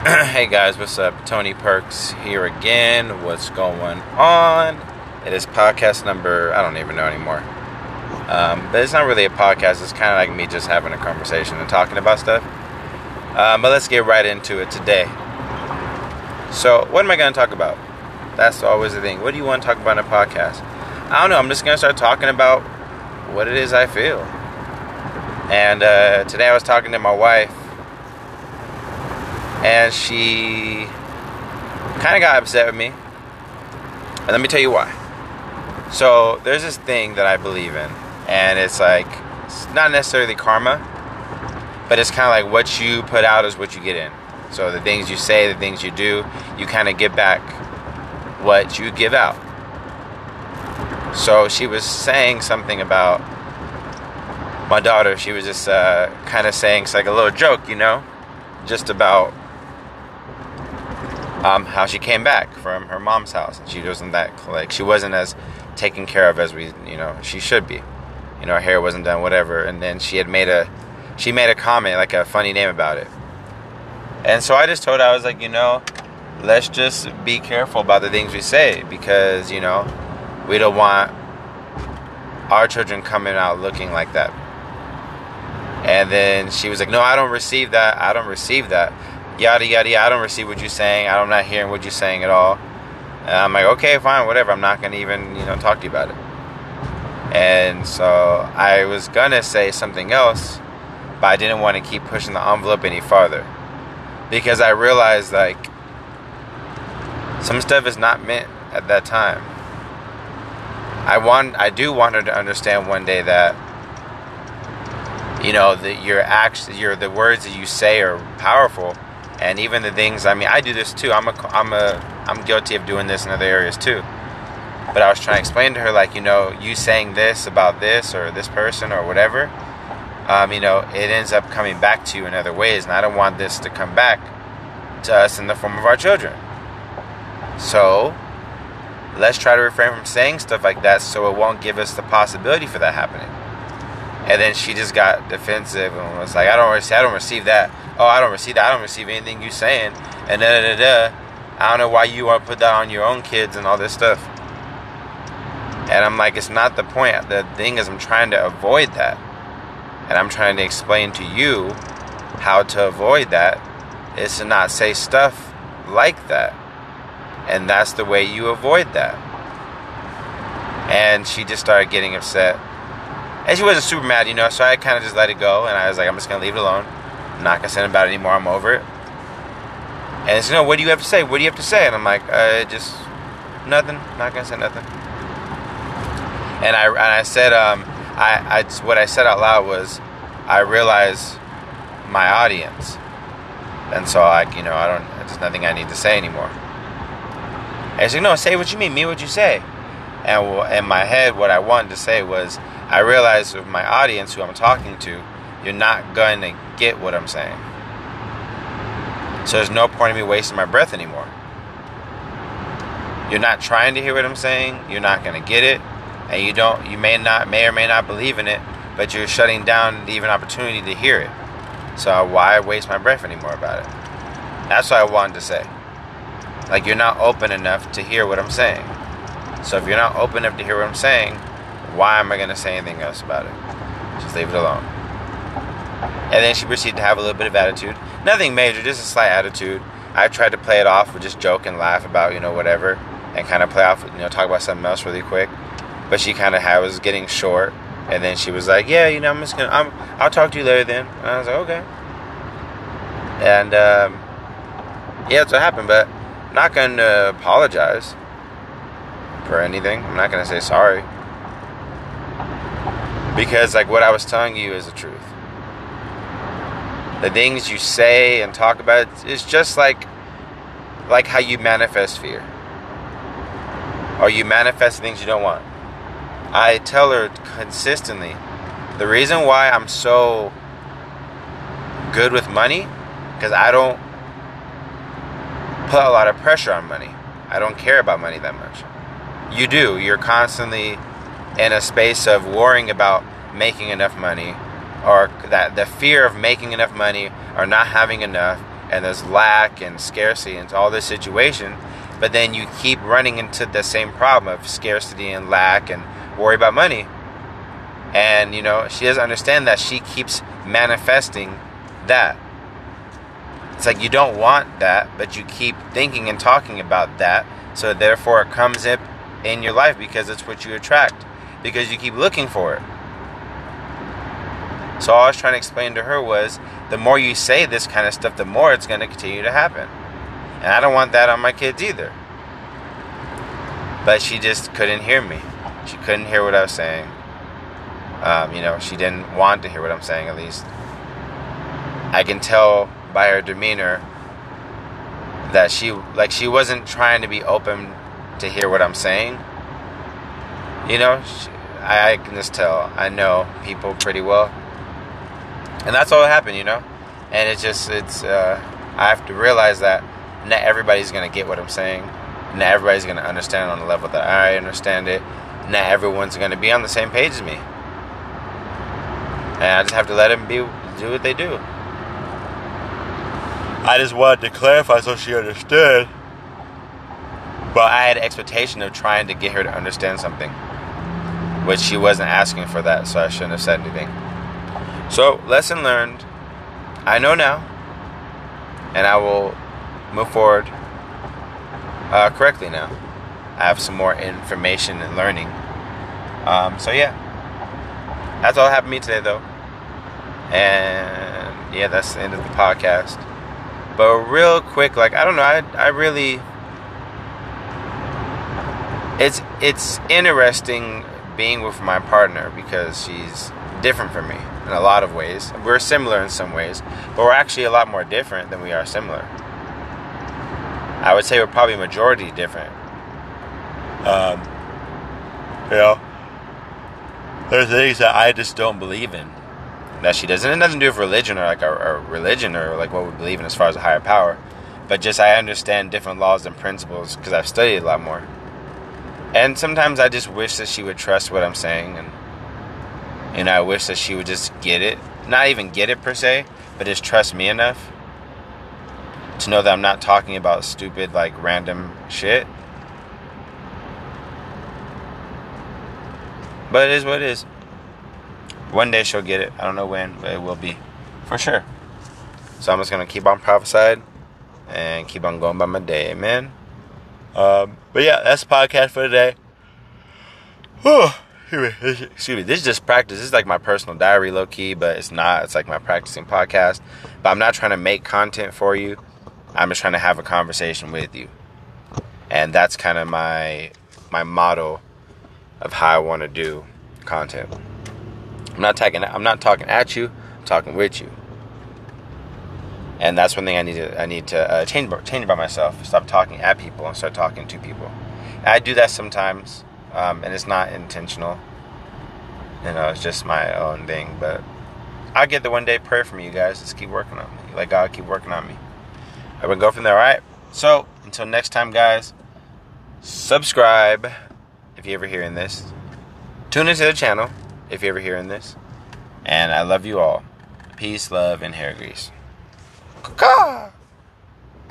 hey guys, what's up? Tony Perks here again. What's going on? It is podcast number, I don't even know anymore. Um, but it's not really a podcast, it's kind of like me just having a conversation and talking about stuff. Um, but let's get right into it today. So, what am I going to talk about? That's always the thing. What do you want to talk about in a podcast? I don't know. I'm just going to start talking about what it is I feel. And uh, today I was talking to my wife, and she kind of got upset with me. And let me tell you why. So, there's this thing that I believe in, and it's like, it's not necessarily karma, but it's kind of like what you put out is what you get in. So the things you say, the things you do, you kind of get back what you give out. So she was saying something about my daughter. She was just uh, kind of saying it's like a little joke, you know, just about um, how she came back from her mom's house and she wasn't that like she wasn't as taken care of as we you know she should be. You know, her hair wasn't done, whatever. And then she had made a she made a comment like a funny name about it and so I just told her, I was like, you know, let's just be careful about the things we say because, you know, we don't want our children coming out looking like that. And then she was like, no, I don't receive that. I don't receive that. Yada, yada, yada. I don't receive what you're saying. I'm not hearing what you're saying at all. And I'm like, okay, fine, whatever. I'm not to even, you know, talk to you about it. And so I was to say something else, but I didn't want to keep pushing the envelope any farther because I realized like some stuff is not meant at that time. I want I do want her to understand one day that you know that your acts your the words that you say are powerful and even the things I mean I do this too. I'm a I'm a I'm guilty of doing this in other areas too. But I was trying to explain to her like, you know, you saying this about this or this person or whatever um, you know, it ends up coming back to you in other ways. And I don't want this to come back to us in the form of our children. So let's try to refrain from saying stuff like that so it won't give us the possibility for that happening. And then she just got defensive and was like, I don't receive, I don't receive that. Oh, I don't receive that. I don't receive anything you're saying. And da da da da. I don't know why you want to put that on your own kids and all this stuff. And I'm like, it's not the point. The thing is, I'm trying to avoid that. And I'm trying to explain to you how to avoid that is to not say stuff like that. And that's the way you avoid that. And she just started getting upset. And she wasn't super mad, you know, so I kind of just let it go. And I was like, I'm just going to leave it alone. I'm not going to say about it anymore. I'm over it. And it's, you know, what do you have to say? What do you have to say? And I'm like, uh, just nothing. Not going to say nothing. And I, and I said, um, I, I, what I said out loud was, I realize my audience, and so like, you know, I don't. There's nothing I need to say anymore. And he's like, no, say what you mean, mean what you say. And in my head, what I wanted to say was, I realize with my audience, who I'm talking to, you're not going to get what I'm saying. So there's no point in me wasting my breath anymore. You're not trying to hear what I'm saying. You're not going to get it and you don't you may not may or may not believe in it but you're shutting down the even opportunity to hear it so why waste my breath anymore about it that's what i wanted to say like you're not open enough to hear what i'm saying so if you're not open enough to hear what i'm saying why am i going to say anything else about it just leave it alone and then she proceeded to have a little bit of attitude nothing major just a slight attitude i tried to play it off with just joke and laugh about you know whatever and kind of play off you know talk about something else really quick but she kind of had was getting short, and then she was like, "Yeah, you know, I'm just gonna, I'm, I'll talk to you later then." And I was like, "Okay." And um, yeah, that's what happened. But I'm not gonna apologize for anything. I'm not gonna say sorry because, like, what I was telling you is the truth. The things you say and talk about is just like, like how you manifest fear, or you manifest things you don't want. I tell her consistently the reason why I'm so good with money because I don't put a lot of pressure on money. I don't care about money that much. You do. You're constantly in a space of worrying about making enough money or that the fear of making enough money or not having enough and there's lack and scarcity and all this situation, but then you keep running into the same problem of scarcity and lack and worry about money. And you know, she doesn't understand that she keeps manifesting that. It's like you don't want that, but you keep thinking and talking about that, so therefore it comes up in your life because it's what you attract, because you keep looking for it. So all I was trying to explain to her was the more you say this kind of stuff, the more it's going to continue to happen. And I don't want that on my kids either. But she just couldn't hear me. She couldn't hear what I was saying. Um, you know, she didn't want to hear what I'm saying, at least. I can tell by her demeanor that she, like, she wasn't trying to be open to hear what I'm saying. You know, I, I can just tell. I know people pretty well and that's all that happened, you know. And it's just it's uh, I have to realize that not everybody's gonna get what I'm saying. Not everybody's gonna understand on the level that I understand it. Not everyone's gonna be on the same page as me. And I just have to let them be do what they do. I just wanted to clarify so she understood. But I had expectation of trying to get her to understand something. Which she wasn't asking for that, so I shouldn't have said anything. So, lesson learned. I know now, and I will move forward uh, correctly now. I have some more information and learning. Um, so, yeah, that's all happened to me today, though. And yeah, that's the end of the podcast. But real quick, like I don't know, I I really it's it's interesting being with my partner because she's different from me in a lot of ways. We're similar in some ways, but we're actually a lot more different than we are similar. I would say we're probably majority different. Um, you know, there's things that I just don't believe in that she does. And it doesn't do with religion or like our, religion or like what we believe in as far as a higher power, but just I understand different laws and principles because I've studied a lot more. And sometimes I just wish that she would trust what I'm saying and and I wish that she would just get it. Not even get it per se, but just trust me enough to know that I'm not talking about stupid, like random shit. But it is what it is. One day she'll get it. I don't know when, but it will be. For sure. So I'm just to keep on prophesying and keep on going by my day. Amen. Um, but yeah, that's the podcast for today. Whew excuse me, this is just practice. This is like my personal diary, low key, but it's not. It's like my practicing podcast. But I'm not trying to make content for you. I'm just trying to have a conversation with you, and that's kind of my my motto of how I want to do content. I'm not talking. I'm not talking at you. I'm talking with you, and that's one thing I need to I need to uh, change change by myself. Stop talking at people and start talking to people. I do that sometimes um, and it's not intentional. You know, it's just my own thing. But I get the one day prayer from you guys. Just keep working on me. Let God keep working on me. I will go from there. All right. So until next time, guys. Subscribe if you're ever hearing this. Tune into the channel if you're ever hearing this. And I love you all. Peace, love, and hair grease. Caw-caw!